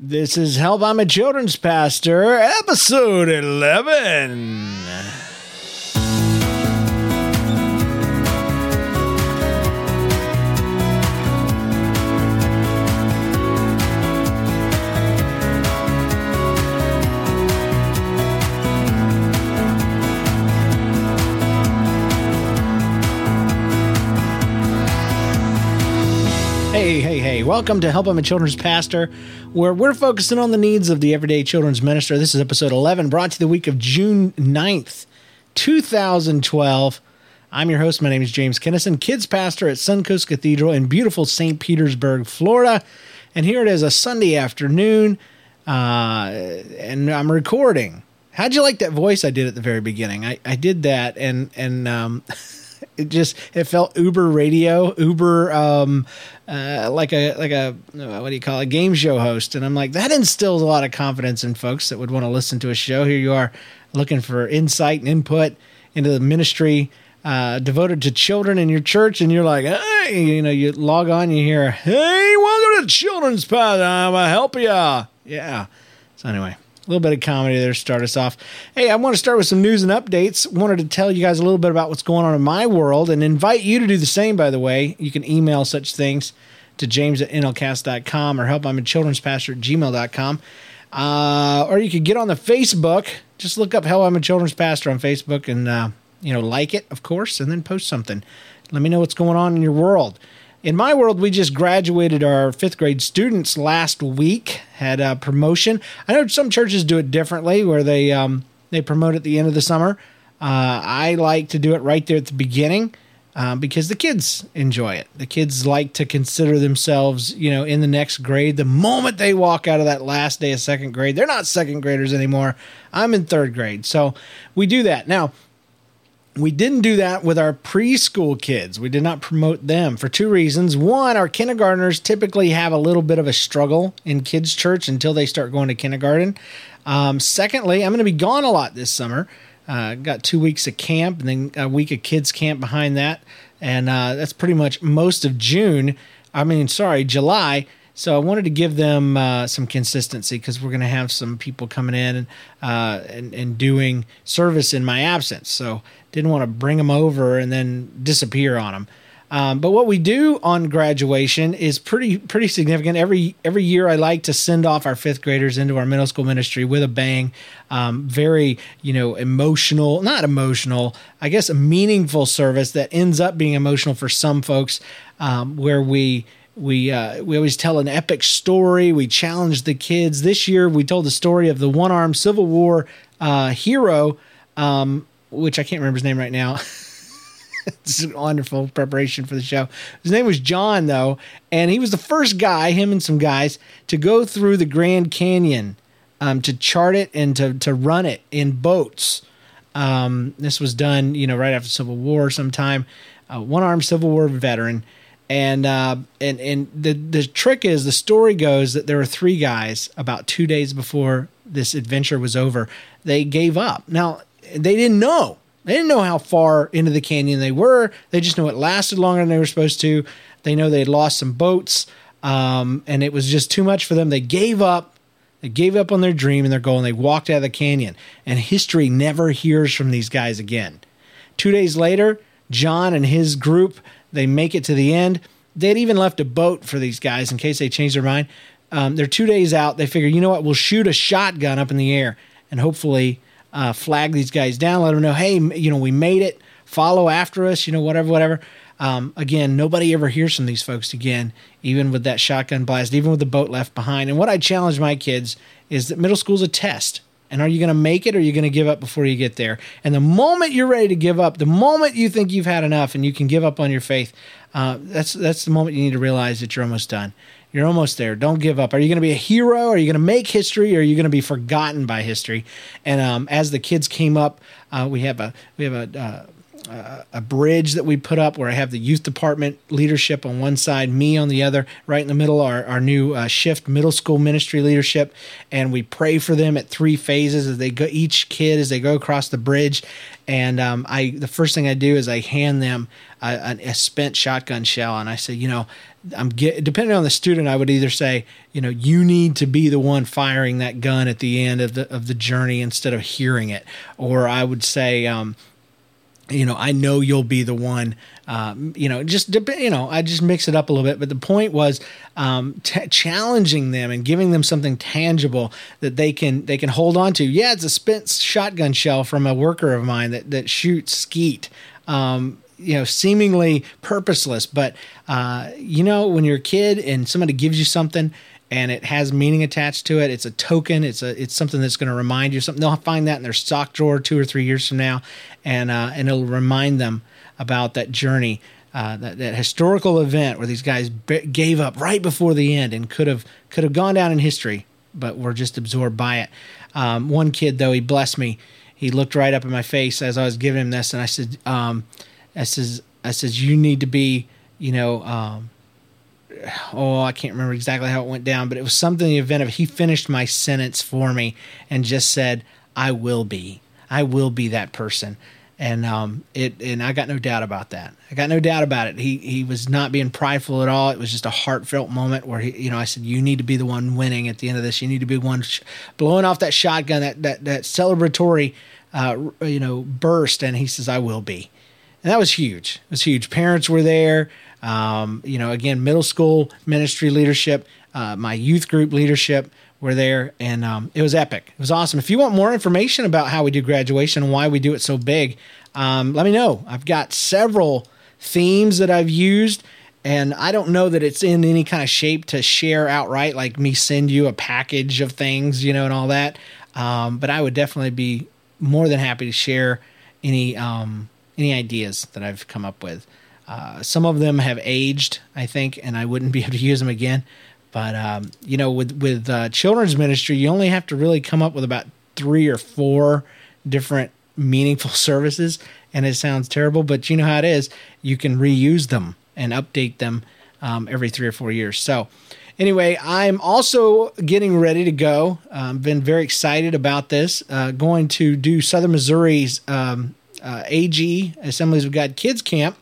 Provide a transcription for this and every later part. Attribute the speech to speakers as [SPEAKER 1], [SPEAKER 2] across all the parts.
[SPEAKER 1] This is Help I'm a Children's Pastor, episode 11. Hey, hey, welcome to Help I'm a Children's Pastor, where we're focusing on the needs of the everyday children's minister. This is episode 11, brought to you the week of June 9th, 2012. I'm your host. My name is James Kennison, kids pastor at Suncoast Cathedral in beautiful St. Petersburg, Florida. And here it is, a Sunday afternoon, uh, and I'm recording. How'd you like that voice I did at the very beginning? I, I did that, and and um, it just it felt Uber radio, Uber um, uh, like a like a uh, what do you call it, a game show host, and I'm like that instills a lot of confidence in folks that would want to listen to a show. Here you are looking for insight and input into the ministry uh, devoted to children in your church, and you're like, hey, you know, you log on, you hear, hey, welcome to Children's Path, I'm gonna help you, yeah. So anyway little bit of comedy there to start us off. Hey, I want to start with some news and updates. Wanted to tell you guys a little bit about what's going on in my world and invite you to do the same, by the way. You can email such things to james at nlcast.com or help I'm a children's pastor at gmail.com. Uh, or you could get on the Facebook. Just look up Help I'm a Children's Pastor on Facebook and, uh, you know, like it, of course, and then post something. Let me know what's going on in your world in my world, we just graduated our fifth grade students last week. Had a promotion. I know some churches do it differently, where they um, they promote at the end of the summer. Uh, I like to do it right there at the beginning uh, because the kids enjoy it. The kids like to consider themselves, you know, in the next grade. The moment they walk out of that last day of second grade, they're not second graders anymore. I'm in third grade, so we do that now we didn't do that with our preschool kids. We did not promote them for two reasons. One, our kindergartners typically have a little bit of a struggle in kids' church until they start going to kindergarten. Um, secondly, I'm going to be gone a lot this summer. Uh, got two weeks of camp and then a week of kids' camp behind that. And uh, that's pretty much most of June. I mean, sorry, July. So I wanted to give them uh, some consistency because we're going to have some people coming in and, uh, and, and doing service in my absence. So didn't want to bring them over and then disappear on them. Um, but what we do on graduation is pretty pretty significant. Every every year, I like to send off our fifth graders into our middle school ministry with a bang. Um, very you know emotional, not emotional, I guess a meaningful service that ends up being emotional for some folks, um, where we we uh, we always tell an epic story. We challenge the kids. This year, we told the story of the one armed Civil War uh, hero um, which I can't remember his name right now. it's wonderful preparation for the show. His name was John, though, and he was the first guy, him and some guys, to go through the Grand Canyon um, to chart it and to, to run it in boats. Um, this was done, you know, right after Civil War sometime. Uh, one armed Civil War veteran. And uh, and and the the trick is the story goes that there were three guys about two days before this adventure was over. They gave up. Now they didn't know. They didn't know how far into the canyon they were. They just knew it lasted longer than they were supposed to. They know they had lost some boats, um, and it was just too much for them. They gave up. They gave up on their dream and their goal, and they walked out of the canyon. And history never hears from these guys again. Two days later, John and his group they make it to the end. They'd even left a boat for these guys in case they changed their mind. Um, they're two days out. They figure, you know what? We'll shoot a shotgun up in the air, and hopefully uh, flag these guys down, let them know, hey, you know, we made it. Follow after us, you know, whatever, whatever. Um, again, nobody ever hears from these folks again, even with that shotgun blast, even with the boat left behind. And what I challenge my kids is that middle school's a test. And are you going to make it or are you going to give up before you get there? And the moment you're ready to give up, the moment you think you've had enough and you can give up on your faith, uh, that's that's the moment you need to realize that you're almost done. You're almost there. Don't give up. Are you going to be a hero? Are you going to make history? Or are you going to be forgotten by history? And um, as the kids came up, uh, we have a we have a uh, uh, a bridge that we put up where I have the youth department leadership on one side, me on the other, right in the middle, our, our new uh, shift middle school ministry leadership. And we pray for them at three phases as they go, each kid as they go across the bridge. And um, I, the first thing I do is I hand them a, a, spent shotgun shell, and I say, you know, I'm get, depending on the student, I would either say, you know, you need to be the one firing that gun at the end of the of the journey instead of hearing it, or I would say, um, you know, I know you'll be the one. Um, you know, just you know, I just mix it up a little bit. But the point was um, t- challenging them and giving them something tangible that they can they can hold on to. Yeah, it's a spent shotgun shell from a worker of mine that that shoots skeet. Um, you know, seemingly purposeless, but uh, you know, when you're a kid and somebody gives you something and it has meaning attached to it. It's a token. It's a it's something that's going to remind you something. They'll find that in their sock drawer two or three years from now, and uh, and it'll remind them about that journey, uh, that that historical event where these guys b- gave up right before the end and could have could have gone down in history, but were just absorbed by it. Um, one kid though, he blessed me. He looked right up in my face as I was giving him this, and I said, um, "I says I says you need to be, you know." Um, oh, I can't remember exactly how it went down, but it was something in the event of he finished my sentence for me and just said, I will be. I will be that person. And um it and I got no doubt about that. I got no doubt about it. He he was not being prideful at all. It was just a heartfelt moment where he you know I said you need to be the one winning at the end of this. You need to be one sh- blowing off that shotgun that that that celebratory uh you know burst and he says I will be. And that was huge. It was huge. Parents were there. Um, you know, again, middle school ministry leadership, uh, my youth group leadership were there, and um, it was epic. It was awesome. If you want more information about how we do graduation and why we do it so big, um, let me know. I've got several themes that I've used. And I don't know that it's in any kind of shape to share outright, like me send you a package of things, you know, and all that. Um, but I would definitely be more than happy to share any um, any ideas that I've come up with. Uh, some of them have aged, I think, and I wouldn't be able to use them again. But um, you know, with with uh, children's ministry, you only have to really come up with about three or four different meaningful services, and it sounds terrible, but you know how it is. You can reuse them and update them um, every three or four years. So. Anyway, I'm also getting ready to go. I've um, been very excited about this. Uh, going to do Southern Missouri's um, uh, AG Assemblies of God Kids Camp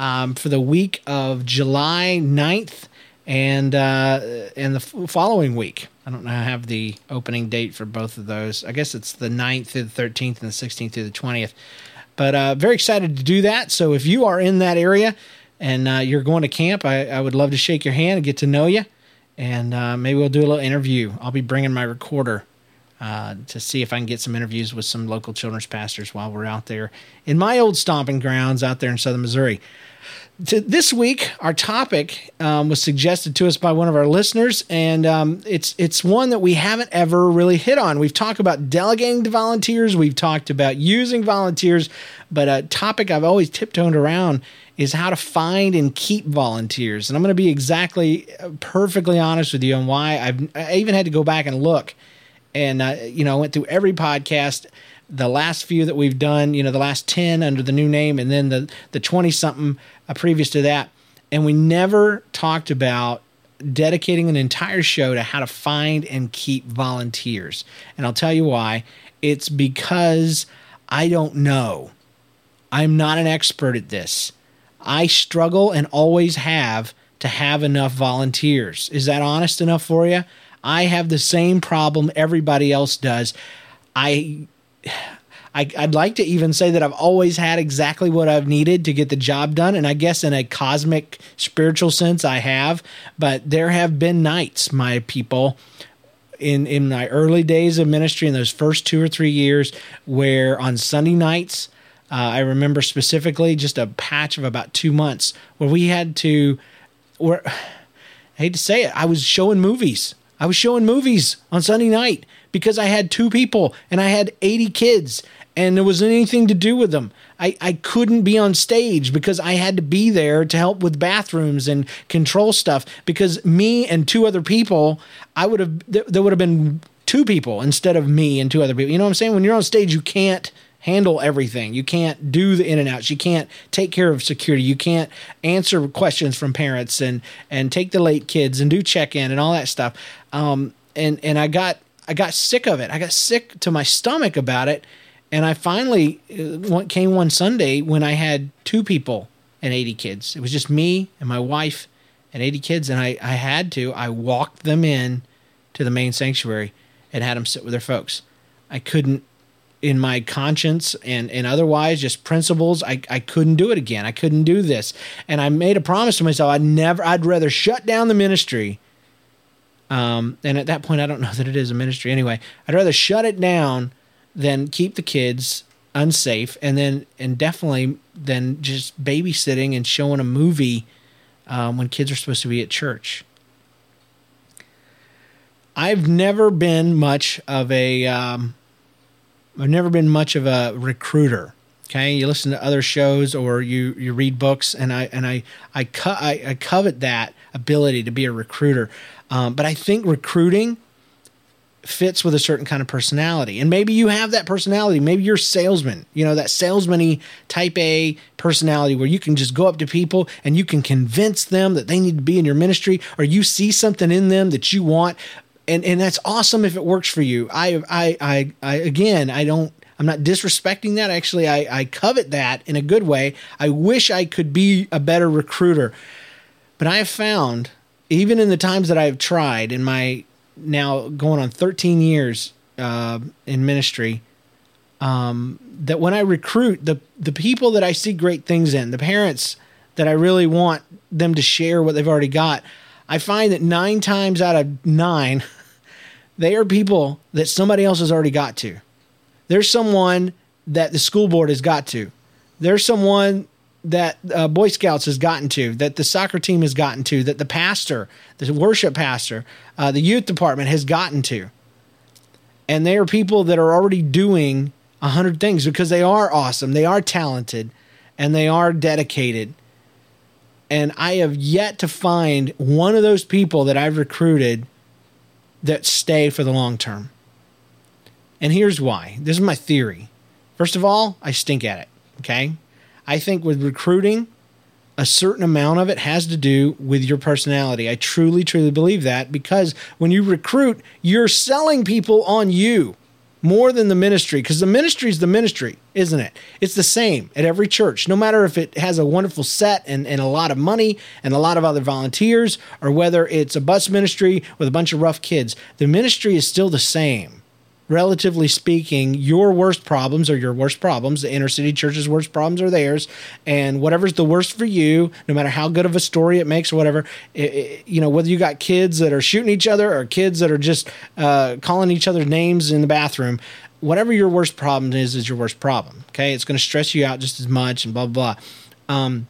[SPEAKER 1] um, for the week of July 9th and uh, and the following week. I don't know. I have the opening date for both of those. I guess it's the 9th through the 13th and the 16th through the 20th. But uh, very excited to do that. So if you are in that area and uh, you're going to camp, I, I, would love to shake your hand and get to know you. And uh, maybe we'll do a little interview. I'll be bringing my recorder uh, to see if I can get some interviews with some local children's pastors while we're out there in my old stomping grounds out there in southern Missouri. To this week, our topic um, was suggested to us by one of our listeners, and um, it's it's one that we haven't ever really hit on. We've talked about delegating to volunteers, we've talked about using volunteers, but a topic I've always tiptoed around is how to find and keep volunteers. And I'm going to be exactly uh, perfectly honest with you on why I've I even had to go back and look and uh, you know, I went through every podcast, the last few that we've done, you know, the last ten under the new name, and then the the twenty something uh, previous to that, and we never talked about dedicating an entire show to how to find and keep volunteers. And I'll tell you why. It's because I don't know. I'm not an expert at this. I struggle and always have to have enough volunteers. Is that honest enough for you? I have the same problem everybody else does. I, I would like to even say that I've always had exactly what I've needed to get the job done, and I guess in a cosmic spiritual sense, I have. But there have been nights, my people, in in my early days of ministry, in those first two or three years, where on Sunday nights. Uh, I remember specifically just a patch of about two months where we had to, where I hate to say it, I was showing movies I was showing movies on Sunday night because I had two people and I had 80 kids and there wasn't anything to do with them. I, I couldn't be on stage because I had to be there to help with bathrooms and control stuff because me and two other people, I would have, there would have been two people instead of me and two other people. You know what I'm saying? When you're on stage, you can't handle everything. You can't do the in and outs. You can't take care of security. You can't answer questions from parents and and take the late kids and do check in and all that stuff. Um, and and I got I got sick of it. I got sick to my stomach about it. And I finally uh, came one Sunday when I had two people and 80 kids. It was just me and my wife and 80 kids, and I, I had to. I walked them in to the main sanctuary and had them sit with their folks. I couldn't, in my conscience and, and otherwise, just principles, I, I couldn't do it again. I couldn't do this. And I made a promise to myself I'd never, I'd rather shut down the ministry. Um, and at that point, I don't know that it is a ministry anyway. I'd rather shut it down than keep the kids unsafe and then, and definitely than just babysitting and showing a movie um, when kids are supposed to be at church. I've never been much of a, um, I've never been much of a recruiter. Okay, you listen to other shows or you you read books, and I and I I, co- I, I covet that ability to be a recruiter. Um, but I think recruiting fits with a certain kind of personality. And maybe you have that personality. Maybe you're salesman, you know, that salesman type A personality where you can just go up to people and you can convince them that they need to be in your ministry or you see something in them that you want. And, and that's awesome if it works for you. I, I, I, I again, I don't, I'm not disrespecting that. Actually, I, I covet that in a good way. I wish I could be a better recruiter. But I have found, even in the times that I've tried in my now going on 13 years uh, in ministry um, that when I recruit the the people that I see great things in, the parents that I really want them to share what they've already got, I find that nine times out of nine, they are people that somebody else has already got to. There's someone that the school board has got to. There's someone that uh, Boy Scouts has gotten to, that the soccer team has gotten to, that the pastor, the worship pastor, uh, the youth department has gotten to. And they are people that are already doing a hundred things because they are awesome, they are talented, and they are dedicated. And I have yet to find one of those people that I've recruited that stay for the long term. And here's why. This is my theory. First of all, I stink at it. Okay. I think with recruiting, a certain amount of it has to do with your personality. I truly, truly believe that because when you recruit, you're selling people on you more than the ministry because the ministry is the ministry, isn't it? It's the same at every church, no matter if it has a wonderful set and, and a lot of money and a lot of other volunteers or whether it's a bus ministry with a bunch of rough kids. The ministry is still the same relatively speaking, your worst problems are your worst problems. The inner city church's worst problems are theirs, and whatever's the worst for you, no matter how good of a story it makes or whatever, it, it, you know, whether you got kids that are shooting each other or kids that are just uh, calling each other names in the bathroom, whatever your worst problem is, is your worst problem. Okay, it's going to stress you out just as much, and blah blah blah. Um,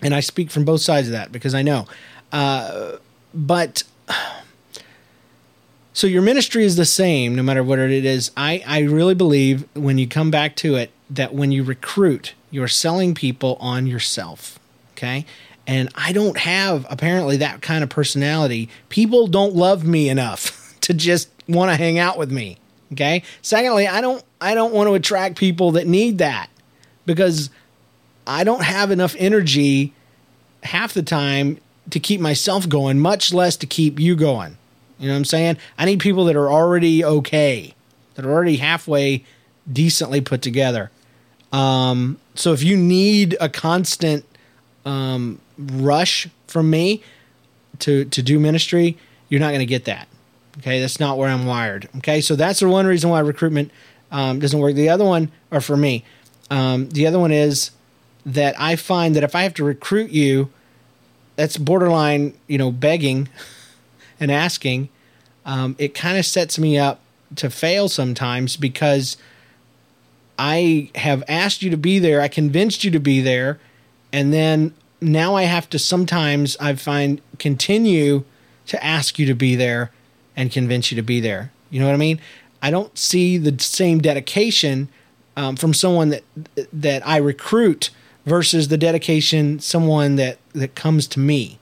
[SPEAKER 1] and I speak from both sides of that because I know, uh, but so your ministry is the same no matter what it is. I, I really believe when you come back to it that when you recruit, you're selling people on yourself. Okay. And I don't have apparently that kind of personality. People don't love me enough to just want to hang out with me. Okay. Secondly, I don't I don't want to attract people that need that because I don't have enough energy half the time to keep myself going, much less to keep you going. You know what I'm saying? I need people that are already okay, that are already halfway decently put together. Um, so if you need a constant um, rush from me to to do ministry, you're not going to get that. Okay, that's not where I'm wired. Okay, so that's the one reason why recruitment um, doesn't work. The other one, or for me, um, the other one is that I find that if I have to recruit you, that's borderline, you know, begging. and asking, um, it kind of sets me up to fail sometimes because I have asked you to be there, I convinced you to be there, and then now I have to sometimes I find continue to ask you to be there and convince you to be there. You know what I mean? I don't see the same dedication um, from someone that that I recruit versus the dedication someone that that comes to me.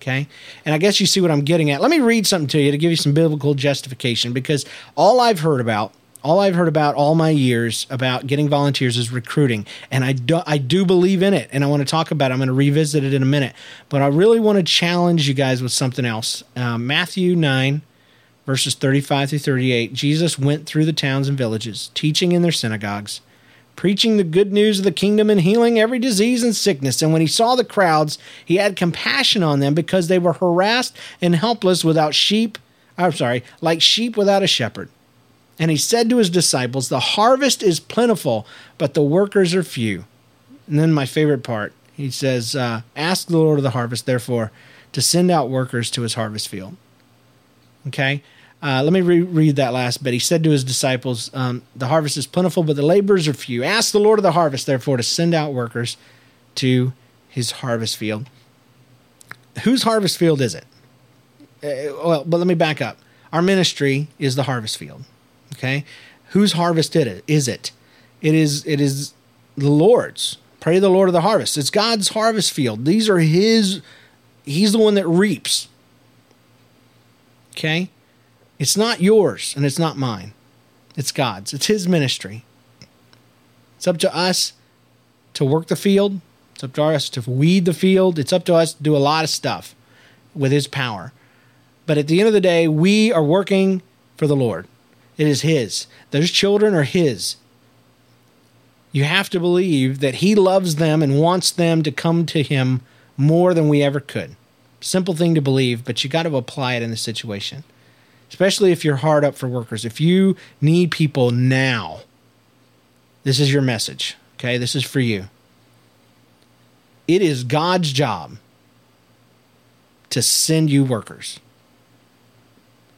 [SPEAKER 1] Okay. And I guess you see what I'm getting at. Let me read something to you to give you some biblical justification because all I've heard about, all I've heard about all my years about getting volunteers is recruiting. And I do, I do believe in it. And I want to talk about it. I'm going to revisit it in a minute. But I really want to challenge you guys with something else. Uh, Matthew 9, verses 35 through 38. Jesus went through the towns and villages, teaching in their synagogues preaching the good news of the kingdom and healing every disease and sickness. And when he saw the crowds, he had compassion on them because they were harassed and helpless without sheep. I'm sorry, like sheep without a shepherd. And he said to his disciples, The harvest is plentiful, but the workers are few. And then my favorite part, he says, uh, Ask the Lord of the harvest, therefore, to send out workers to his harvest field. Okay? Uh, let me reread that last bit. He said to his disciples, um, The harvest is plentiful, but the laborers are few. Ask the Lord of the harvest, therefore, to send out workers to his harvest field. Whose harvest field is it? Uh, well, but let me back up. Our ministry is the harvest field. Okay, whose harvest did it? Is it? It is. It is the Lord's. Pray the Lord of the harvest. It's God's harvest field. These are His. He's the one that reaps. Okay, it's not yours and it's not mine. It's God's. It's His ministry. It's up to us to work the field. It's up to us to weed the field. It's up to us to do a lot of stuff with His power. But at the end of the day, we are working for the Lord. It is His. Those children are His. You have to believe that He loves them and wants them to come to Him more than we ever could. Simple thing to believe, but you got to apply it in the situation. Especially if you're hard up for workers. If you need people now, this is your message. Okay, this is for you. It is God's job to send you workers.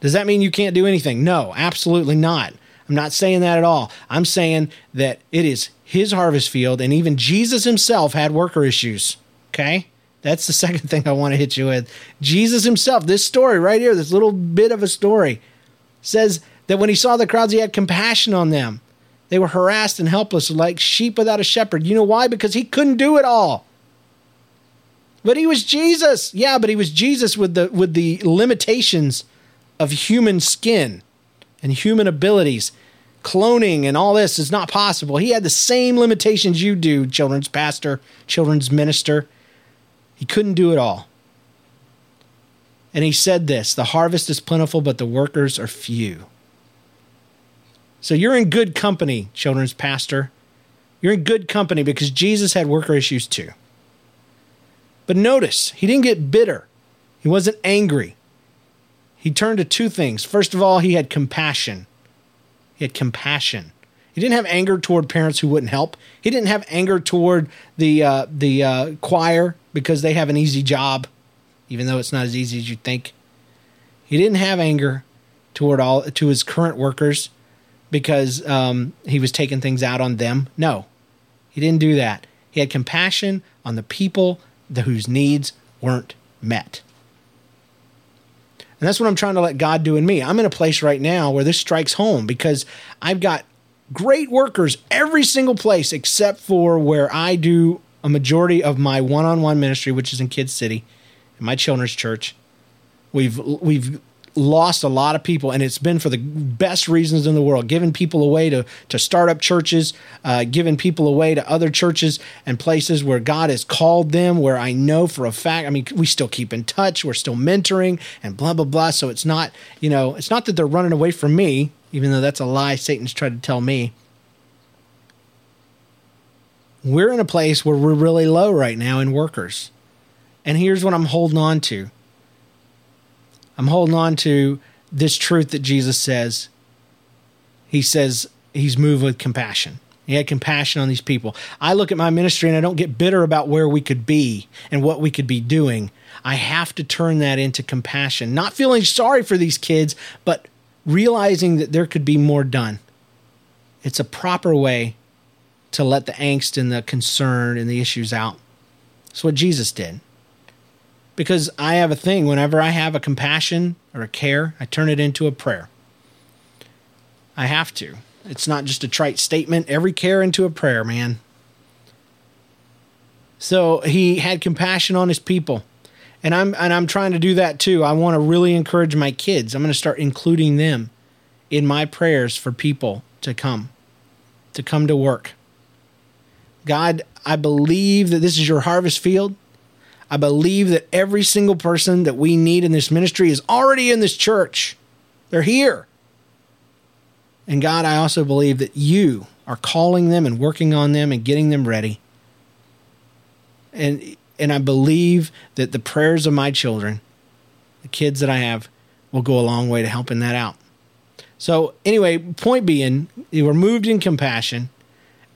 [SPEAKER 1] Does that mean you can't do anything? No, absolutely not. I'm not saying that at all. I'm saying that it is his harvest field, and even Jesus himself had worker issues. Okay? That's the second thing I want to hit you with. Jesus himself, this story right here, this little bit of a story, says that when he saw the crowds, he had compassion on them. They were harassed and helpless, like sheep without a shepherd. You know why? Because he couldn't do it all. But he was Jesus. Yeah, but he was Jesus with the with the limitations of human skin and human abilities. Cloning and all this is not possible. He had the same limitations you do, children's pastor, children's minister. He couldn't do it all. And he said this the harvest is plentiful, but the workers are few. So you're in good company, children's pastor. You're in good company because Jesus had worker issues too. But notice, he didn't get bitter, he wasn't angry he turned to two things. First of all, he had compassion. He had compassion. He didn't have anger toward parents who wouldn't help. He didn't have anger toward the uh, the uh, choir because they have an easy job, even though it's not as easy as you think. He didn't have anger toward all to his current workers because um, he was taking things out on them. No, he didn't do that. He had compassion on the people whose needs weren't met. And that's what I'm trying to let God do in me. I'm in a place right now where this strikes home because I've got great workers every single place except for where I do a majority of my one-on-one ministry, which is in Kids City, in my children's church. We've we've lost a lot of people, and it's been for the best reasons in the world, giving people away to to start up churches, uh, giving people away to other churches and places where God has called them. Where I know for a fact, I mean, we still keep in touch, we're still mentoring, and blah blah blah. So it's not, you know, it's not that they're running away from me, even though that's a lie Satan's tried to tell me. We're in a place where we're really low right now in workers. And here's what I'm holding on to I'm holding on to this truth that Jesus says. He says he's moved with compassion. He had compassion on these people. I look at my ministry and I don't get bitter about where we could be and what we could be doing. I have to turn that into compassion, not feeling sorry for these kids, but realizing that there could be more done. It's a proper way to let the angst and the concern and the issues out. That's what Jesus did because I have a thing. Whenever I have a compassion or a care, I turn it into a prayer. I have to. It's not just a trite statement. Every care into a prayer, man. So he had compassion on his people. And I'm and I'm trying to do that too. I want to really encourage my kids. I'm going to start including them in my prayers for people to come to come to work. God, I believe that this is your harvest field. I believe that every single person that we need in this ministry is already in this church. They're here. And God, I also believe that you are calling them and working on them and getting them ready. And and I believe that the prayers of my children, the kids that I have, will go a long way to helping that out. So anyway, point being, you were moved in compassion,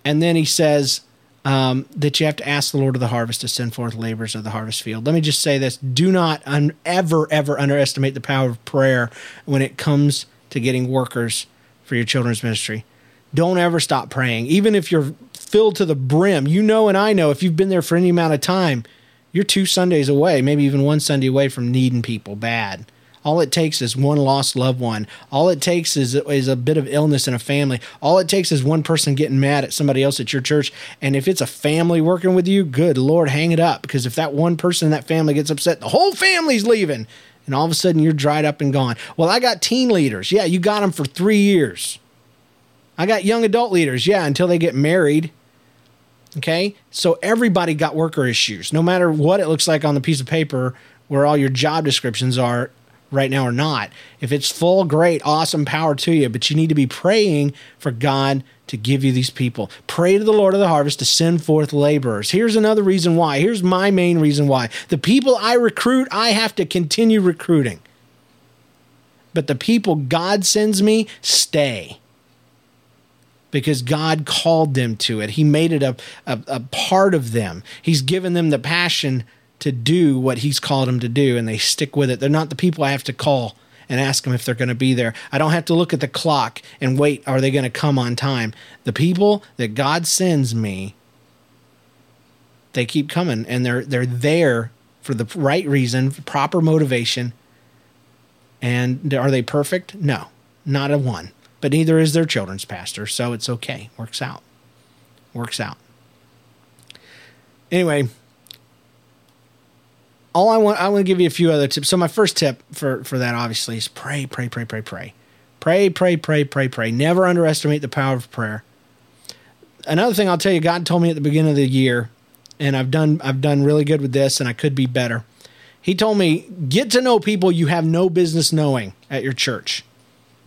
[SPEAKER 1] and then he says um, that you have to ask the Lord of the harvest to send forth laborers of the harvest field. Let me just say this: do not un- ever, ever underestimate the power of prayer when it comes to getting workers for your children's ministry. Don't ever stop praying, even if you're filled to the brim. You know, and I know if you've been there for any amount of time, you're two Sundays away, maybe even one Sunday away from needing people bad. All it takes is one lost loved one. All it takes is, is a bit of illness in a family. All it takes is one person getting mad at somebody else at your church. And if it's a family working with you, good Lord, hang it up. Because if that one person in that family gets upset, the whole family's leaving. And all of a sudden you're dried up and gone. Well, I got teen leaders. Yeah, you got them for three years. I got young adult leaders. Yeah, until they get married. Okay. So everybody got worker issues, no matter what it looks like on the piece of paper where all your job descriptions are right now or not. If it's full, great, awesome power to you, but you need to be praying for God to give you these people. Pray to the Lord of the harvest to send forth laborers. Here's another reason why. Here's my main reason why. The people I recruit, I have to continue recruiting. But the people God sends me stay because God called them to it. He made it a, a, a, part of them. He's given them the passion to do what he's called them to do and they stick with it. They're not the people I have to call and ask them if they're going to be there. I don't have to look at the clock and wait, are they going to come on time? The people that God sends me, they keep coming and they're they're there for the right reason, proper motivation. And are they perfect? No, not a one. But neither is their children's pastor, so it's okay. Works out. Works out. Anyway, all I want I want to give you a few other tips. So my first tip for for that obviously is pray, pray, pray, pray, pray. Pray, pray, pray, pray, pray. Never underestimate the power of prayer. Another thing I'll tell you, God told me at the beginning of the year, and I've done I've done really good with this, and I could be better. He told me, get to know people you have no business knowing at your church.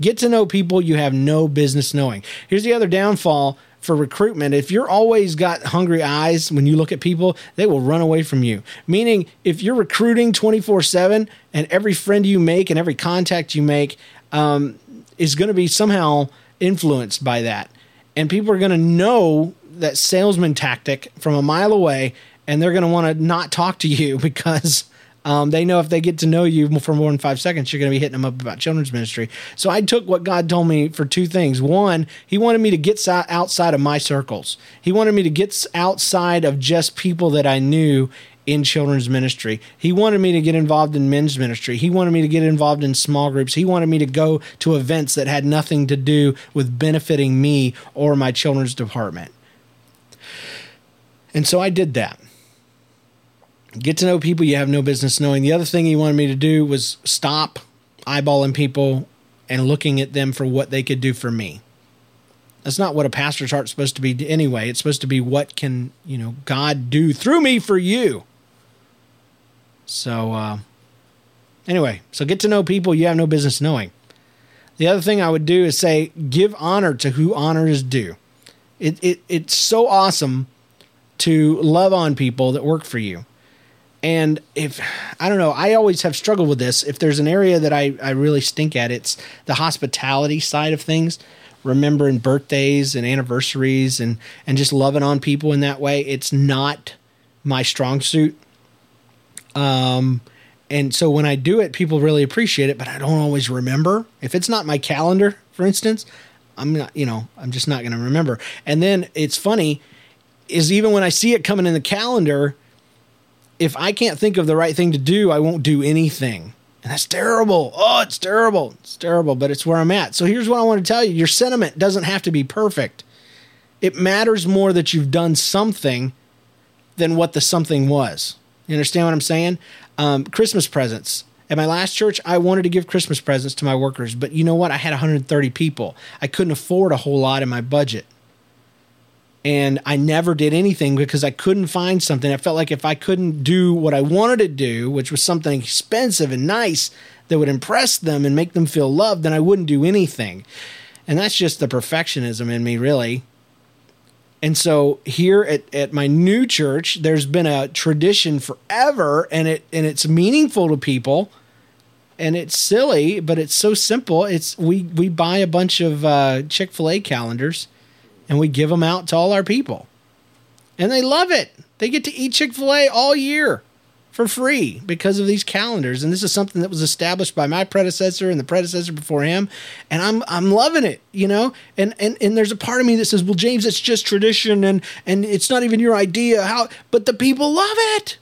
[SPEAKER 1] Get to know people you have no business knowing. Here's the other downfall for recruitment, if you're always got hungry eyes when you look at people, they will run away from you. Meaning, if you're recruiting 24 7 and every friend you make and every contact you make um, is going to be somehow influenced by that. And people are going to know that salesman tactic from a mile away and they're going to want to not talk to you because um, they know if they get to know you for more than five seconds, you're going to be hitting them up about children's ministry. So I took what God told me for two things. One, He wanted me to get outside of my circles. He wanted me to get outside of just people that I knew in children's ministry. He wanted me to get involved in men's ministry. He wanted me to get involved in small groups. He wanted me to go to events that had nothing to do with benefiting me or my children's department. And so I did that get to know people you have no business knowing. The other thing he wanted me to do was stop eyeballing people and looking at them for what they could do for me. That's not what a pastor's heart's supposed to be anyway. It's supposed to be what can, you know, God do through me for you. So uh anyway, so get to know people you have no business knowing. The other thing I would do is say give honor to who honor is due. It, it it's so awesome to love on people that work for you. And if I don't know, I always have struggled with this. If there's an area that I, I really stink at, it's the hospitality side of things. Remembering birthdays and anniversaries and, and just loving on people in that way. It's not my strong suit. Um, and so when I do it, people really appreciate it, but I don't always remember. If it's not my calendar, for instance, I'm not, you know, I'm just not going to remember. And then it's funny is even when I see it coming in the calendar, if I can't think of the right thing to do, I won't do anything. And that's terrible. Oh, it's terrible. It's terrible, but it's where I'm at. So here's what I want to tell you your sentiment doesn't have to be perfect. It matters more that you've done something than what the something was. You understand what I'm saying? Um, Christmas presents. At my last church, I wanted to give Christmas presents to my workers, but you know what? I had 130 people. I couldn't afford a whole lot in my budget and I never did anything because I couldn't find something. I felt like if I couldn't do what I wanted to do, which was something expensive and nice that would impress them and make them feel loved, then I wouldn't do anything. And that's just the perfectionism in me, really. And so here at, at my new church, there's been a tradition forever and it and it's meaningful to people and it's silly, but it's so simple. It's we we buy a bunch of uh, Chick Fil A calendars, and we give them out to all our people, and they love it. They get to eat Chick Fil A all year for free because of these calendars. And this is something that was established by my predecessor and the predecessor before him. And I'm I'm loving it, you know? And and and there's a part of me that says, Well, James, it's just tradition and and it's not even your idea. How but the people love it.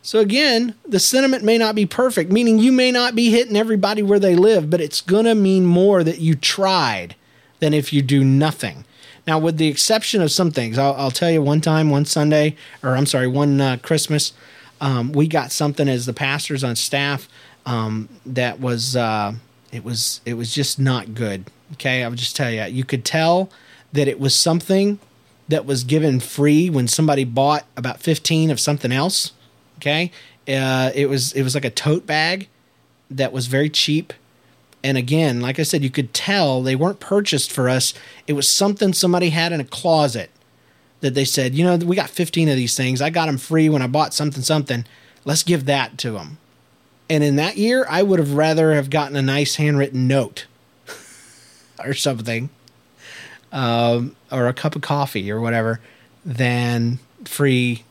[SPEAKER 1] So again, the sentiment may not be perfect, meaning you may not be hitting everybody where they live, but it's gonna mean more that you tried than if you do nothing. Now, with the exception of some things, I'll, I'll tell you one time, one Sunday, or I'm sorry, one uh, Christmas, um, we got something as the pastors on staff um, that was uh, it was it was just not good. Okay, I'll just tell you, you could tell that it was something that was given free when somebody bought about 15 of something else. Okay, uh, it was it was like a tote bag that was very cheap and again, like I said, you could tell they weren't purchased for us. It was something somebody had in a closet that they said, you know, we got 15 of these things. I got them free when I bought something, something. Let's give that to them. And in that year, I would have rather have gotten a nice handwritten note or something, um, or a cup of coffee or whatever, than free,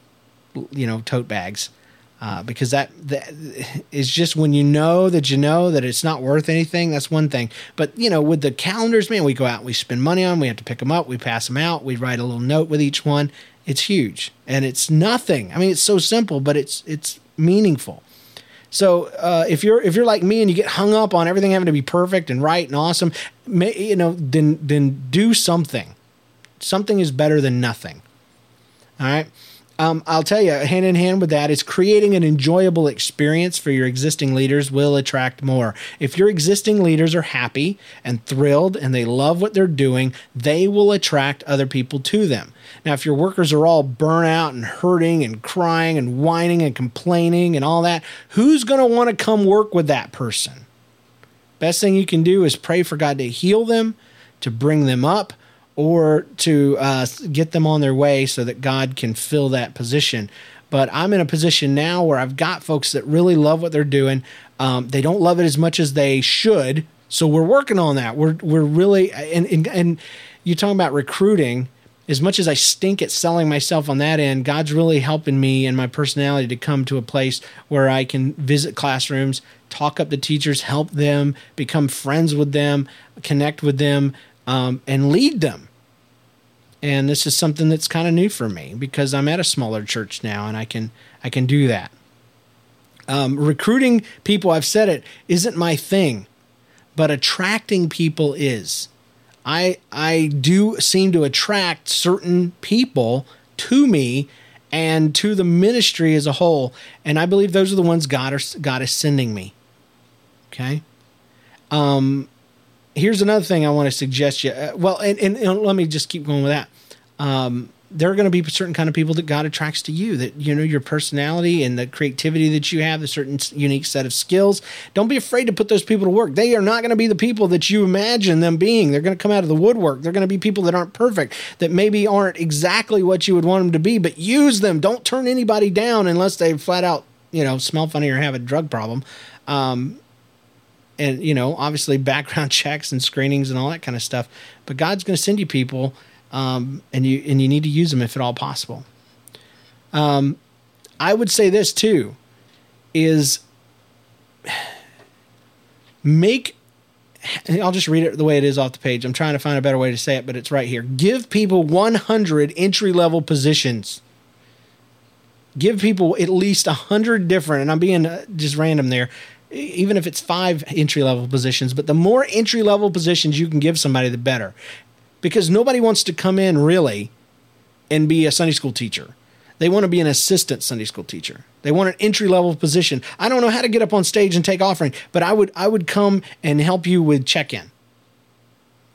[SPEAKER 1] you know, tote bags uh, because that, that is just when you know that you know that it's not worth anything. That's one thing. But you know, with the calendars, man, we go out, we spend money on, we have to pick them up, we pass them out, we write a little note with each one. It's huge, and it's nothing. I mean, it's so simple, but it's it's meaningful. So uh, if you're if you're like me and you get hung up on everything having to be perfect and right and awesome, may, you know, then then do something. Something is better than nothing. All right. Um, I'll tell you, hand in hand with that is creating an enjoyable experience for your existing leaders will attract more. If your existing leaders are happy and thrilled and they love what they're doing, they will attract other people to them. Now, if your workers are all burnt out and hurting and crying and whining and complaining and all that, who's going to want to come work with that person? Best thing you can do is pray for God to heal them, to bring them up, or to uh, get them on their way so that God can fill that position. But I'm in a position now where I've got folks that really love what they're doing. Um, they don't love it as much as they should, so we're working on that. We're we're really and and, and you're talking about recruiting. As much as I stink at selling myself on that end, God's really helping me and my personality to come to a place where I can visit classrooms, talk up the teachers, help them, become friends with them, connect with them, um, and lead them. And this is something that's kind of new for me because I'm at a smaller church now, and I can I can do that. Um, recruiting people, I've said it, isn't my thing, but attracting people is. I I do seem to attract certain people to me and to the ministry as a whole, and I believe those are the ones God are, God is sending me. Okay. Um, here's another thing I want to suggest you. Uh, well, and, and, and, let me just keep going with that. Um, there are going to be certain kind of people that God attracts to you. That you know your personality and the creativity that you have, the certain unique set of skills. Don't be afraid to put those people to work. They are not going to be the people that you imagine them being. They're going to come out of the woodwork. They're going to be people that aren't perfect, that maybe aren't exactly what you would want them to be. But use them. Don't turn anybody down unless they flat out you know smell funny or have a drug problem. Um, and you know obviously background checks and screenings and all that kind of stuff but god's going to send you people um, and you and you need to use them if at all possible um, i would say this too is make I'll just read it the way it is off the page. I'm trying to find a better way to say it, but it's right here. Give people 100 entry level positions. Give people at least 100 different, and I'm being uh, just random there, even if it's five entry level positions, but the more entry level positions you can give somebody, the better. Because nobody wants to come in really and be a Sunday school teacher. They want to be an assistant Sunday school teacher. They want an entry level position. I don't know how to get up on stage and take offering, but I would I would come and help you with check in.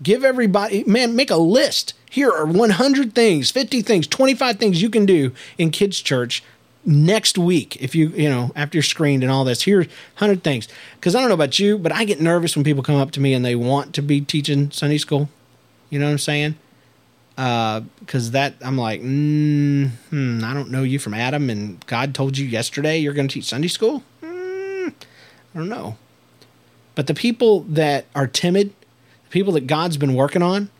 [SPEAKER 1] Give everybody, man, make a list. Here are 100 things, 50 things, 25 things you can do in kids' church next week if you you know after you're screened and all this here's 100 things because i don't know about you but i get nervous when people come up to me and they want to be teaching sunday school you know what i'm saying because uh, that i'm like mm, hmm, i don't know you from adam and god told you yesterday you're going to teach sunday school mm, i don't know but the people that are timid the people that god's been working on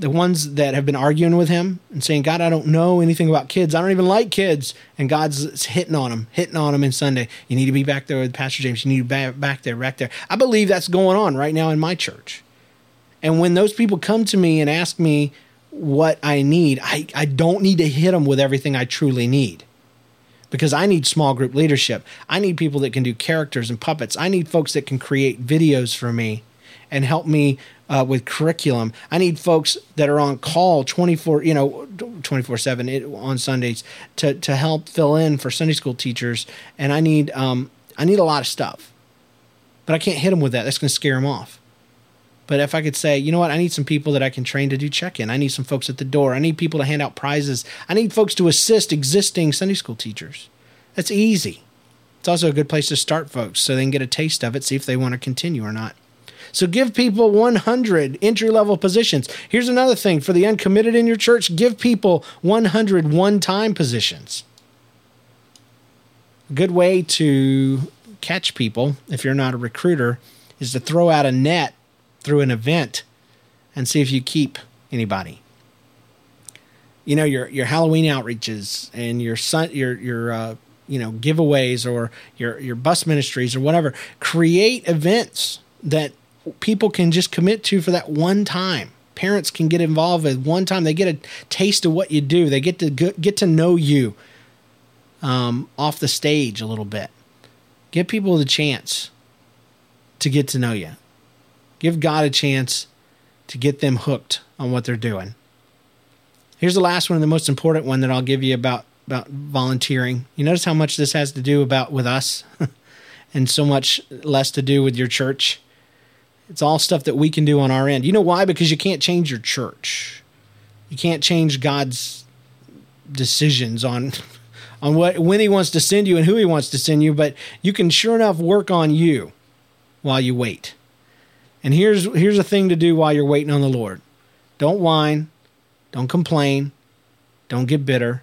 [SPEAKER 1] the ones that have been arguing with him and saying, God, I don't know anything about kids. I don't even like kids. And God's hitting on them, hitting on them in Sunday. You need to be back there with Pastor James. You need to be back there, back there. I believe that's going on right now in my church. And when those people come to me and ask me what I need, I, I don't need to hit them with everything I truly need because I need small group leadership. I need people that can do characters and puppets. I need folks that can create videos for me and help me uh, with curriculum. I need folks that are on call 24, you know, 24 seven on Sundays to, to help fill in for Sunday school teachers. And I need, um, I need a lot of stuff, but I can't hit them with that. That's going to scare them off. But if I could say, you know what, I need some people that I can train to do check in. I need some folks at the door. I need people to hand out prizes. I need folks to assist existing Sunday school teachers. That's easy. It's also a good place to start folks so they can get a taste of it, see if they want to continue or not. So give people 100 entry level positions. Here's another thing for the uncommitted in your church give people 100 one time positions. A good way to catch people, if you're not a recruiter, is to throw out a net through an event and see if you keep anybody. You know your your Halloween outreaches and your sun your your uh, you know giveaways or your your bus ministries or whatever. Create events that people can just commit to for that one time. Parents can get involved with one time. They get a taste of what you do. They get to get to know you um, off the stage a little bit. Give people the chance to get to know you. Give God a chance to get them hooked on what they're doing. Here's the last one, the most important one that I'll give you about about volunteering. You notice how much this has to do about with us, and so much less to do with your church. It's all stuff that we can do on our end. You know why? Because you can't change your church. You can't change God's decisions on on what when he wants to send you and who he wants to send you, but you can sure enough work on you while you wait. And here's here's a thing to do while you're waiting on the Lord. Don't whine, don't complain, don't get bitter,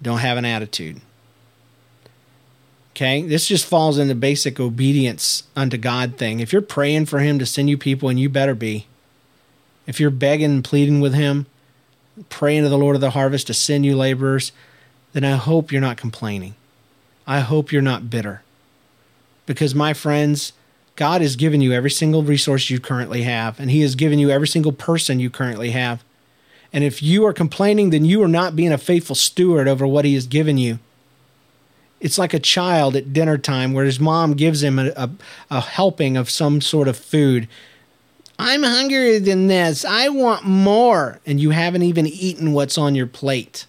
[SPEAKER 1] don't have an attitude. Okay, this just falls in the basic obedience unto God thing. If you're praying for Him to send you people, and you better be, if you're begging and pleading with Him, praying to the Lord of the harvest to send you laborers, then I hope you're not complaining. I hope you're not bitter. Because, my friends, God has given you every single resource you currently have, and He has given you every single person you currently have. And if you are complaining, then you are not being a faithful steward over what He has given you it's like a child at dinner time where his mom gives him a, a, a, helping of some sort of food. I'm hungrier than this. I want more. And you haven't even eaten what's on your plate.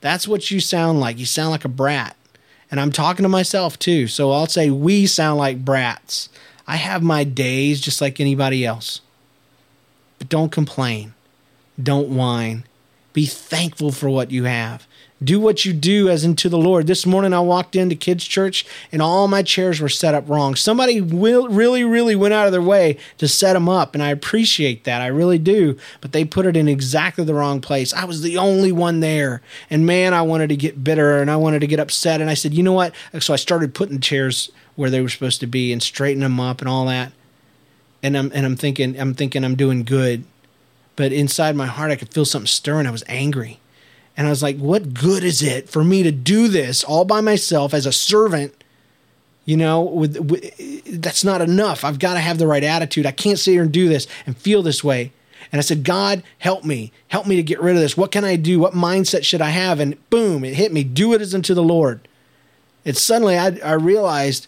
[SPEAKER 1] That's what you sound like. You sound like a brat. And I'm talking to myself too. So I'll say we sound like brats. I have my days just like anybody else. But don't complain. Don't whine. Be thankful for what you have. Do what you do as into the Lord. This morning I walked into kids' church and all my chairs were set up wrong. Somebody will, really, really went out of their way to set them up, and I appreciate that. I really do. But they put it in exactly the wrong place. I was the only one there. And man, I wanted to get bitter and I wanted to get upset. And I said, you know what? So I started putting chairs where they were supposed to be and straightening them up and all that. And I'm and I'm thinking I'm thinking I'm doing good. But inside my heart I could feel something stirring. I was angry. And I was like, what good is it for me to do this all by myself as a servant? You know, with, with that's not enough. I've got to have the right attitude. I can't sit here and do this and feel this way. And I said, God, help me. Help me to get rid of this. What can I do? What mindset should I have? And boom, it hit me. Do it as unto the Lord. It's suddenly I, I realized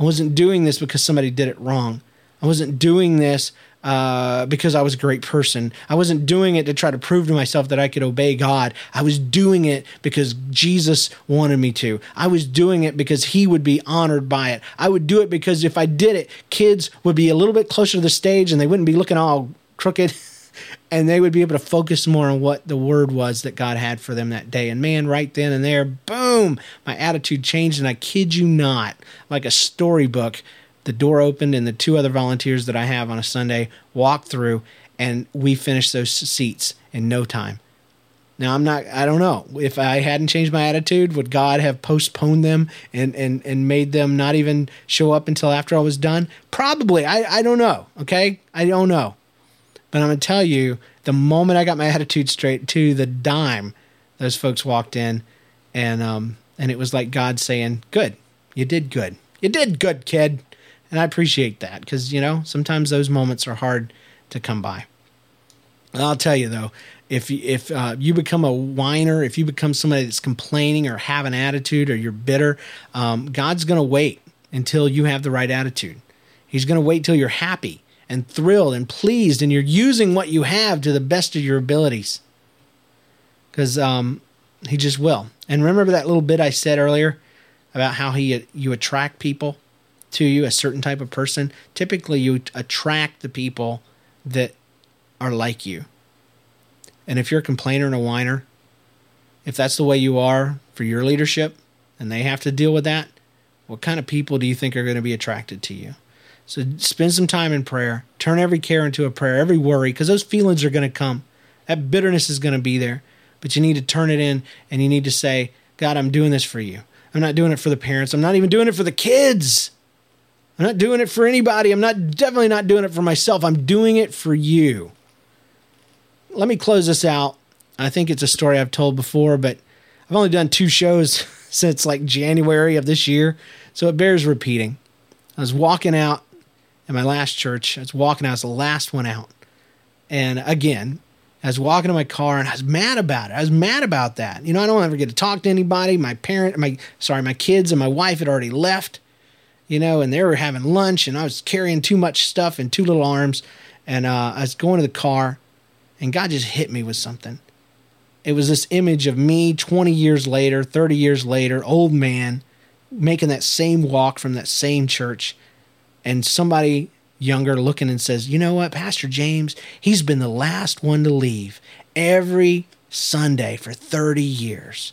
[SPEAKER 1] I wasn't doing this because somebody did it wrong. I wasn't doing this uh, because I was a great person. I wasn't doing it to try to prove to myself that I could obey God. I was doing it because Jesus wanted me to. I was doing it because He would be honored by it. I would do it because if I did it, kids would be a little bit closer to the stage and they wouldn't be looking all crooked. and they would be able to focus more on what the word was that God had for them that day. And man, right then and there, boom my attitude changed. And I kid you not, like a storybook, the door opened and the two other volunteers that I have on a Sunday walked through and we finished those seats in no time. Now I'm not I don't know. If I hadn't changed my attitude, would God have postponed them and and and made them not even show up until after I was done? Probably. I I don't know, okay? I don't know. But I'm going to tell you the moment I got my attitude straight to the dime, those folks walked in and um and it was like God saying, "Good. You did good. You did good, kid." And I appreciate that cuz you know, sometimes those moments are hard to come by. And I'll tell you though, if if uh, you become a whiner, if you become somebody that's complaining or have an attitude or you're bitter, um, God's going to wait until you have the right attitude. He's going to wait till you're happy and thrilled and pleased, and you're using what you have to the best of your abilities. Because um, He just will. And remember that little bit I said earlier about how he you attract people to you, a certain type of person. Typically, you attract the people that are like you. And if you're a complainer and a whiner, if that's the way you are for your leadership and they have to deal with that, what kind of people do you think are going to be attracted to you? So spend some time in prayer. Turn every care into a prayer, every worry, because those feelings are going to come. That bitterness is going to be there. But you need to turn it in and you need to say, God, I'm doing this for you. I'm not doing it for the parents. I'm not even doing it for the kids. I'm not doing it for anybody. I'm not definitely not doing it for myself. I'm doing it for you. Let me close this out. I think it's a story I've told before, but I've only done two shows since like January of this year, so it bears repeating. I was walking out in my last church. I was walking out, I was the last one out. And again, I was walking to my car and I was mad about it. I was mad about that. You know, I don't ever get to talk to anybody. My parent, my sorry, my kids and my wife had already left you know, and they were having lunch, and I was carrying too much stuff in two little arms, and uh, I was going to the car, and God just hit me with something. It was this image of me 20 years later, 30 years later, old man, making that same walk from that same church, and somebody younger looking and says, You know what, Pastor James, he's been the last one to leave every Sunday for 30 years.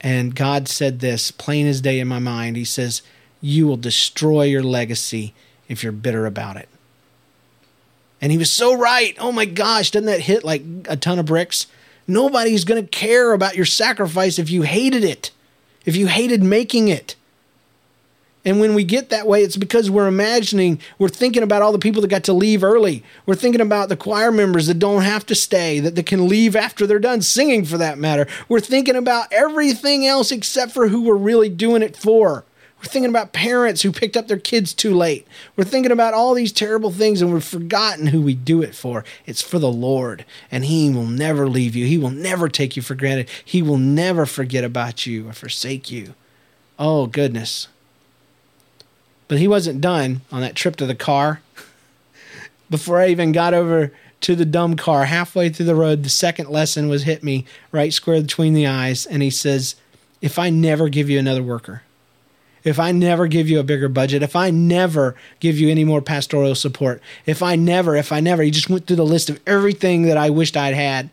[SPEAKER 1] And God said this plain as day in my mind. He says, You will destroy your legacy if you're bitter about it. And he was so right. Oh my gosh, doesn't that hit like a ton of bricks? Nobody's going to care about your sacrifice if you hated it, if you hated making it. And when we get that way, it's because we're imagining, we're thinking about all the people that got to leave early. We're thinking about the choir members that don't have to stay, that, that can leave after they're done singing for that matter. We're thinking about everything else except for who we're really doing it for. We're thinking about parents who picked up their kids too late. We're thinking about all these terrible things and we've forgotten who we do it for. It's for the Lord, and He will never leave you. He will never take you for granted. He will never forget about you or forsake you. Oh, goodness. But he wasn't done on that trip to the car. Before I even got over to the dumb car, halfway through the road, the second lesson was hit me right square between the eyes. And he says, If I never give you another worker, if I never give you a bigger budget, if I never give you any more pastoral support, if I never, if I never, he just went through the list of everything that I wished I'd had.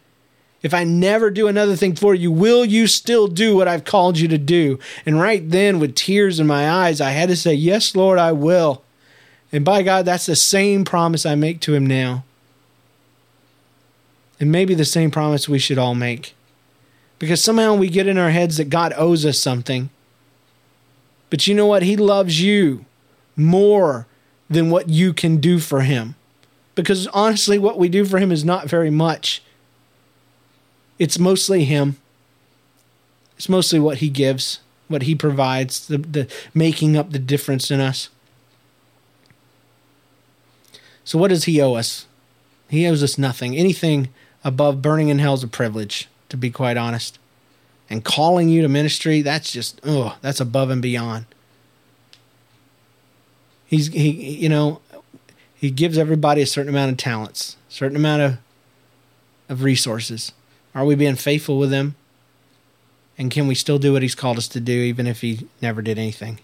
[SPEAKER 1] If I never do another thing for you, will you still do what I've called you to do? And right then, with tears in my eyes, I had to say, Yes, Lord, I will. And by God, that's the same promise I make to him now. And maybe the same promise we should all make. Because somehow we get in our heads that God owes us something. But you know what? He loves you more than what you can do for him. Because honestly, what we do for him is not very much. It's mostly him. It's mostly what he gives, what he provides, the, the making up the difference in us. So what does he owe us? He owes us nothing. Anything above burning in hell is a privilege, to be quite honest. And calling you to ministry, that's just oh, that's above and beyond. He's he you know, he gives everybody a certain amount of talents, certain amount of of resources. Are we being faithful with him? And can we still do what he's called us to do, even if he never did anything?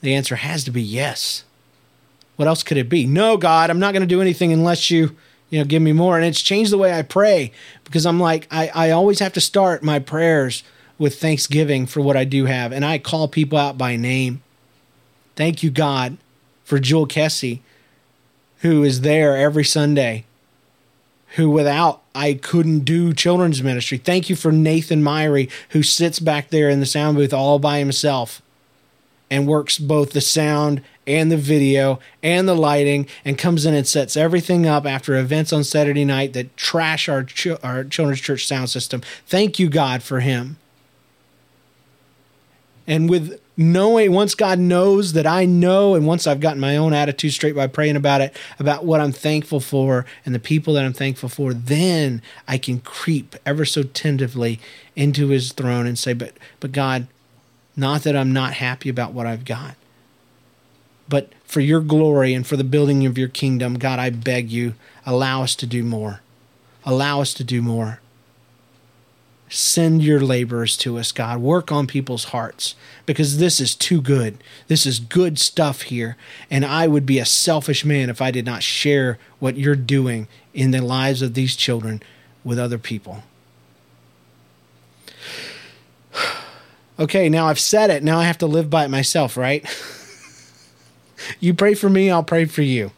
[SPEAKER 1] The answer has to be yes. What else could it be? No, God, I'm not going to do anything unless you, you know, give me more. And it's changed the way I pray because I'm like, I, I always have to start my prayers with thanksgiving for what I do have. And I call people out by name. Thank you, God, for Jewel Kessie, who is there every Sunday, who without I couldn't do children's ministry. Thank you for Nathan Myrie, who sits back there in the sound booth all by himself and works both the sound and the video and the lighting and comes in and sets everything up after events on Saturday night that trash our, ch- our children's church sound system. Thank you, God, for him. And with knowing, once God knows that I know, and once I've gotten my own attitude straight by praying about it, about what I'm thankful for and the people that I'm thankful for, then I can creep ever so tentatively into his throne and say, But but God, not that I'm not happy about what I've got, but for your glory and for the building of your kingdom, God, I beg you, allow us to do more. Allow us to do more. Send your laborers to us, God. Work on people's hearts because this is too good. This is good stuff here. And I would be a selfish man if I did not share what you're doing in the lives of these children with other people. okay, now I've said it. Now I have to live by it myself, right? you pray for me, I'll pray for you.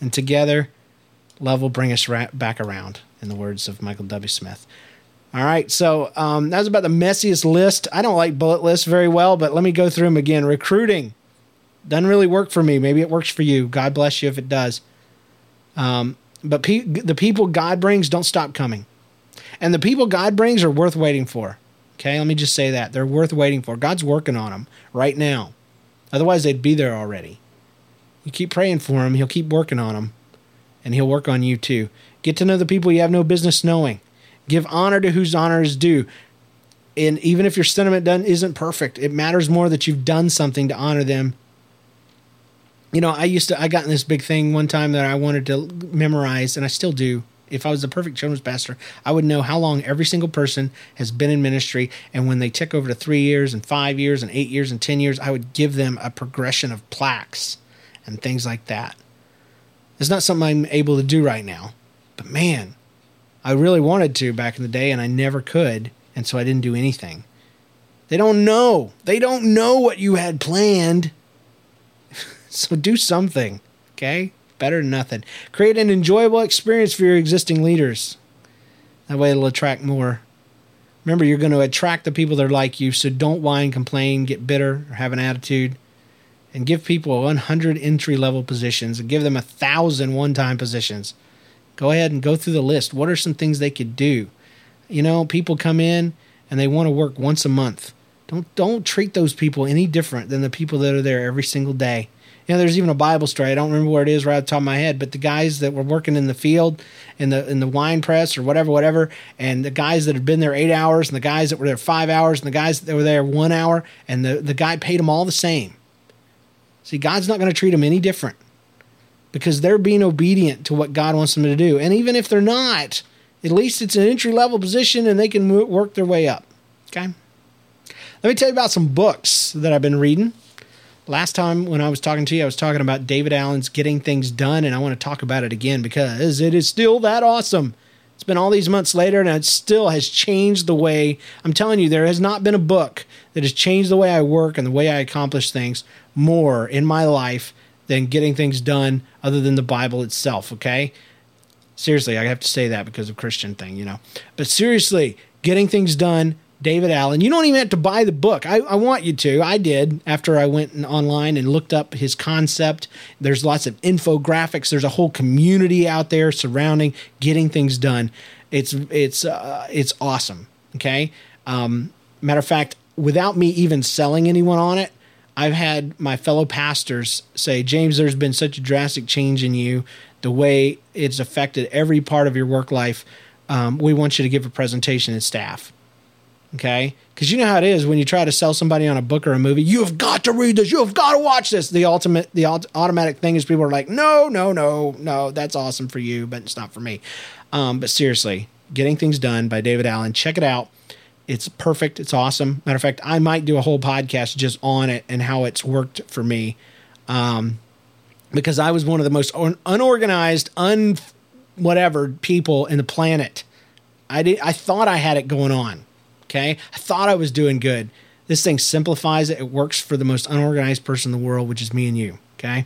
[SPEAKER 1] And together, love will bring us ra- back around, in the words of Michael W. Smith. All right, so um, that was about the messiest list. I don't like bullet lists very well, but let me go through them again. Recruiting doesn't really work for me. Maybe it works for you. God bless you if it does. Um, but pe- the people God brings don't stop coming, and the people God brings are worth waiting for. Okay, let me just say that they're worth waiting for. God's working on them right now. Otherwise, they'd be there already. You keep praying for them, He'll keep working on them, and He'll work on you too. Get to know the people you have no business knowing. Give honor to whose honor is due. And even if your sentiment done isn't perfect, it matters more that you've done something to honor them. You know, I used to I got in this big thing one time that I wanted to memorize, and I still do. If I was the perfect children's pastor, I would know how long every single person has been in ministry, and when they tick over to three years and five years and eight years and ten years, I would give them a progression of plaques and things like that. It's not something I'm able to do right now, but man, I really wanted to back in the day and I never could, and so I didn't do anything. They don't know. They don't know what you had planned. so do something, okay? Better than nothing. Create an enjoyable experience for your existing leaders. That way it'll attract more. Remember, you're going to attract the people that are like you, so don't whine, complain, get bitter, or have an attitude. And give people 100 entry level positions and give them a thousand one time positions. Go ahead and go through the list. What are some things they could do? You know, people come in and they want to work once a month. Don't don't treat those people any different than the people that are there every single day. You know, there's even a Bible story. I don't remember where it is right off the top of my head, but the guys that were working in the field, in the in the wine press or whatever, whatever, and the guys that had been there eight hours, and the guys that were there five hours, and the guys that were there one hour, and the the guy paid them all the same. See, God's not going to treat them any different because they're being obedient to what God wants them to do. And even if they're not, at least it's an entry level position and they can work their way up. Okay. Let me tell you about some books that I've been reading. Last time when I was talking to you, I was talking about David Allen's Getting Things Done, and I want to talk about it again because it is still that awesome. It's been all these months later, and it still has changed the way I'm telling you, there has not been a book that has changed the way I work and the way I accomplish things more in my life than getting things done other than the Bible itself, okay? Seriously, I have to say that because of Christian thing, you know. But seriously, getting things done, David Allen. You don't even have to buy the book. I, I want you to. I did after I went online and looked up his concept. There's lots of infographics. There's a whole community out there surrounding getting things done. It's it's uh, it's awesome. Okay. Um, matter of fact, without me even selling anyone on it, I've had my fellow pastors say, James, there's been such a drastic change in you, the way it's affected every part of your work life. Um, we want you to give a presentation to staff. Okay? Because you know how it is when you try to sell somebody on a book or a movie, you have got to read this, you have got to watch this. The ultimate, the automatic thing is people are like, no, no, no, no, that's awesome for you, but it's not for me. Um, but seriously, Getting Things Done by David Allen, check it out. It's perfect. It's awesome. Matter of fact, I might do a whole podcast just on it and how it's worked for me. Um, because I was one of the most un- unorganized, un whatever people in the planet. I did. I thought I had it going on. Okay, I thought I was doing good. This thing simplifies it. It works for the most unorganized person in the world, which is me and you. Okay,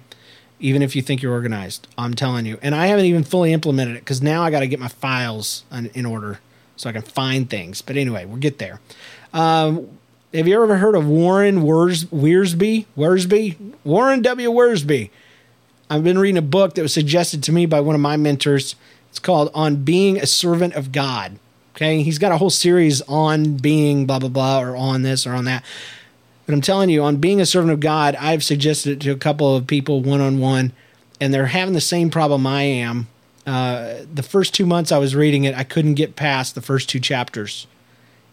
[SPEAKER 1] even if you think you're organized, I'm telling you. And I haven't even fully implemented it because now I got to get my files in order so I can find things. But anyway, we'll get there. Um, have you ever heard of Warren Wers- Wiersbe? Wiersbe? Warren W. Wiersbe. I've been reading a book that was suggested to me by one of my mentors. It's called On Being a Servant of God. Okay. He's got a whole series on being blah, blah, blah, or on this or on that. But I'm telling you, on being a servant of God, I've suggested it to a couple of people one on one, and they're having the same problem I am. Uh, the first two months I was reading it, I couldn't get past the first two chapters.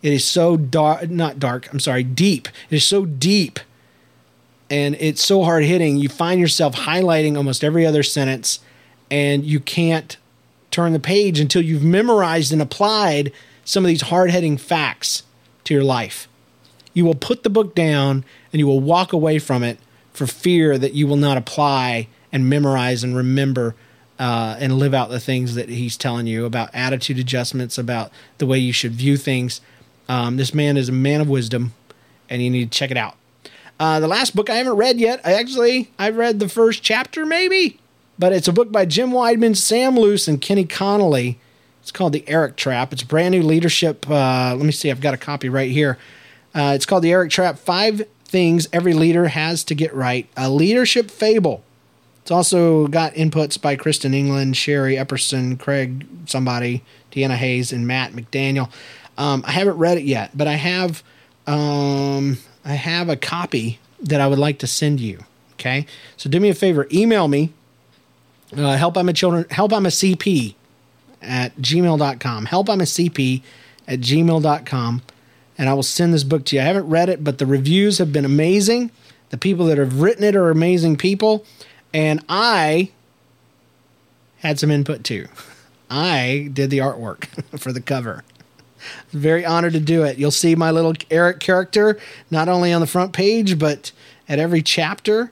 [SPEAKER 1] It is so dark, not dark, I'm sorry, deep. It is so deep and it's so hard hitting. You find yourself highlighting almost every other sentence, and you can't turn the page until you've memorized and applied some of these hard hitting facts to your life. You will put the book down and you will walk away from it for fear that you will not apply and memorize and remember uh, and live out the things that he's telling you about attitude adjustments, about the way you should view things. Um, this man is a man of wisdom, and you need to check it out. Uh, the last book I haven't read yet. I actually I've read the first chapter maybe, but it's a book by Jim Wideman, Sam Luce, and Kenny Conley. It's called The Eric Trap. It's a brand new leadership. Uh, let me see. I've got a copy right here. Uh, it's called The Eric Trap: Five Things Every Leader Has to Get Right. A leadership fable. It's also got inputs by Kristen England, Sherry Epperson, Craig, somebody, Deanna Hayes, and Matt McDaniel. Um, I haven't read it yet, but I have. Um, I have a copy that I would like to send you. Okay. So do me a favor, email me. Uh, help I'm a children help I'm a CP at gmail.com. Help I'm a CP at gmail.com. And I will send this book to you. I haven't read it, but the reviews have been amazing. The people that have written it are amazing people. And I had some input too. I did the artwork for the cover. Very honored to do it. You'll see my little Eric character not only on the front page but at every chapter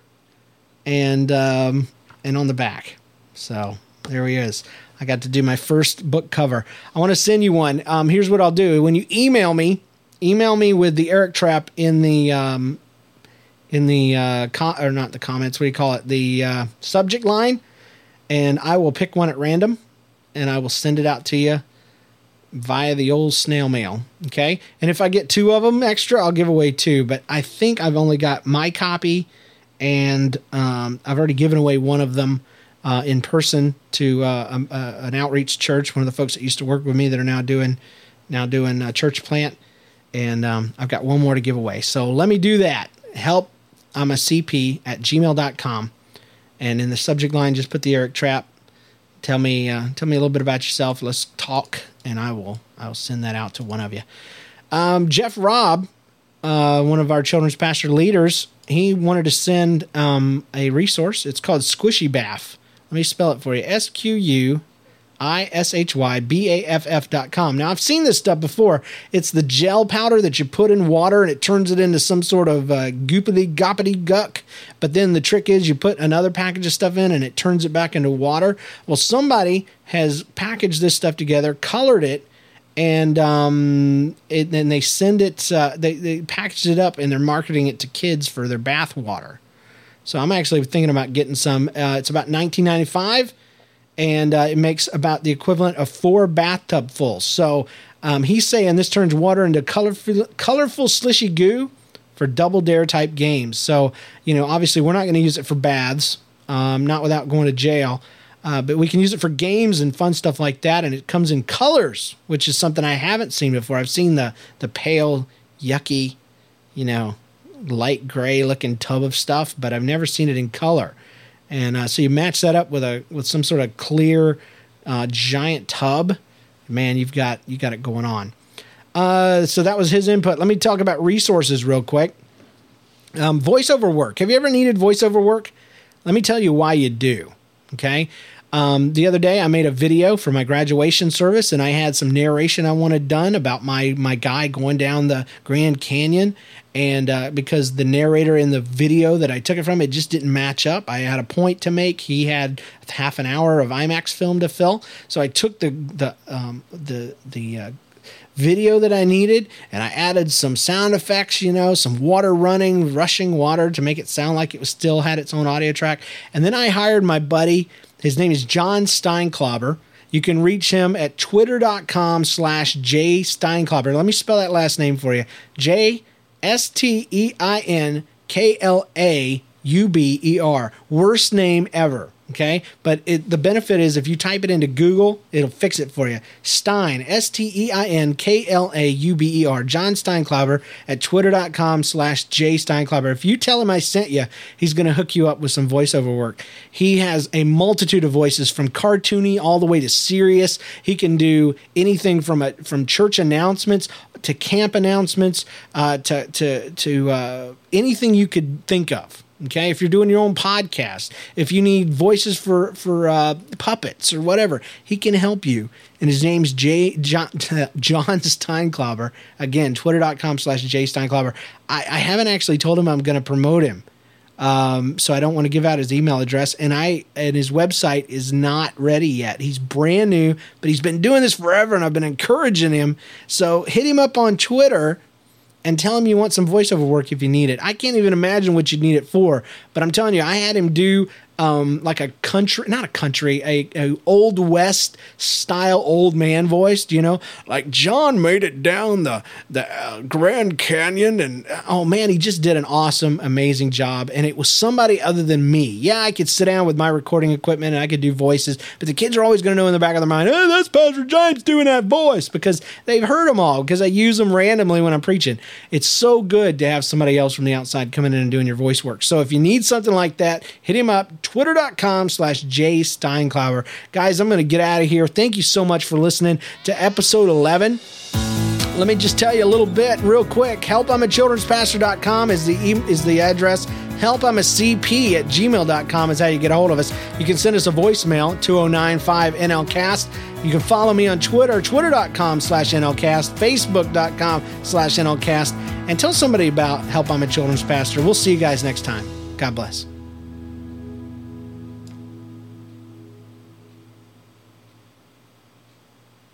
[SPEAKER 1] and um, and on the back. So there he is. I got to do my first book cover. I want to send you one. Um, here's what I'll do. When you email me, email me with the Eric Trap in the um, in the uh, or not the comments. What do you call it? The uh, subject line, and I will pick one at random, and I will send it out to you via the old snail mail. Okay. And if I get two of them extra, I'll give away two. But I think I've only got my copy and um, I've already given away one of them uh, in person to uh, um, uh, an outreach church. One of the folks that used to work with me that are now doing now doing a church plant. And um, I've got one more to give away. So let me do that. Help I'm a CP at gmail.com. And in the subject line, just put the Eric Trap tell me uh, tell me a little bit about yourself. Let's talk, and I will I will send that out to one of you. Um, Jeff Robb, uh, one of our children's pastor leaders, he wanted to send um, a resource. It's called Squishy Baff. Let me spell it for you: S Q U I S H Y B A F F dot com. Now, I've seen this stuff before. It's the gel powder that you put in water and it turns it into some sort of uh, goopity goppity guck. But then the trick is you put another package of stuff in and it turns it back into water. Well, somebody has packaged this stuff together, colored it, and um, then they send it, uh, they, they packaged it up and they're marketing it to kids for their bath water. So I'm actually thinking about getting some. Uh, it's about 1995 and uh, it makes about the equivalent of four bathtub fulls. So um, he's saying this turns water into colorful, colorful slishy goo for double dare type games. So you know, obviously, we're not going to use it for baths, um, not without going to jail. Uh, but we can use it for games and fun stuff like that, and it comes in colors, which is something I haven't seen before. I've seen the the pale, yucky, you know, light gray looking tub of stuff, but I've never seen it in color. And uh, so you match that up with a with some sort of clear uh, giant tub. Man, you've got you got it going on. Uh, so that was his input. Let me talk about resources real quick. Um, voiceover work. Have you ever needed voiceover work? Let me tell you why you do. Okay. Um, the other day, I made a video for my graduation service, and I had some narration I wanted done about my my guy going down the Grand Canyon. And uh, because the narrator in the video that I took it from, it just didn't match up. I had a point to make. He had half an hour of IMAX film to fill, so I took the the um, the the uh, video that I needed, and I added some sound effects, you know, some water running, rushing water to make it sound like it was still had its own audio track. And then I hired my buddy. His name is John Steinklauber. You can reach him at twitter.com slash J Steinklauber. Let me spell that last name for you. J S T E I N K L A U B E R. Worst name ever. Okay. But it, the benefit is if you type it into Google, it'll fix it for you. Stein, S T E I N K L A U B E R, John Steinklauber at twitter.com slash J Steinklauber. If you tell him I sent you, he's going to hook you up with some voiceover work. He has a multitude of voices from cartoony all the way to serious. He can do anything from a, from church announcements to camp announcements uh, to, to, to uh, anything you could think of. Okay, if you're doing your own podcast, if you need voices for for uh, puppets or whatever, he can help you. And his name's J John, John Steinklauber. Again, twitter.com slash J Steinklauber. I, I haven't actually told him I'm going to promote him. Um, so I don't want to give out his email address, and I and his website is not ready yet. He's brand new, but he's been doing this forever, and I've been encouraging him. So hit him up on Twitter and tell him you want some voiceover work if you need it. I can't even imagine what you'd need it for, but I'm telling you, I had him do um, like a country, not a country, a, a, old west style old man voice. You know, like John made it down the the uh, Grand Canyon, and oh man, he just did an awesome, amazing job. And it was somebody other than me. Yeah, I could sit down with my recording equipment and I could do voices, but the kids are always going to know in the back of their mind, oh, that's Pastor James doing that voice because they've heard them all because I use them randomly when I'm preaching. It's so good to have somebody else from the outside coming in and doing your voice work. So if you need something like that, hit him up twitter.com slash J Steinklauber. Guys, I'm going to get out of here. Thank you so much for listening to episode 11. Let me just tell you a little bit real quick. Help I'm a children's pastor.com is the, is the address. Help I'm a CP at gmail.com is how you get a hold of us. You can send us a voicemail, 2095 NLCast. You can follow me on Twitter, twitter.com slash NLCast, facebook.com slash NLCast, and tell somebody about Help I'm a Children's Pastor. We'll see you guys next time. God bless.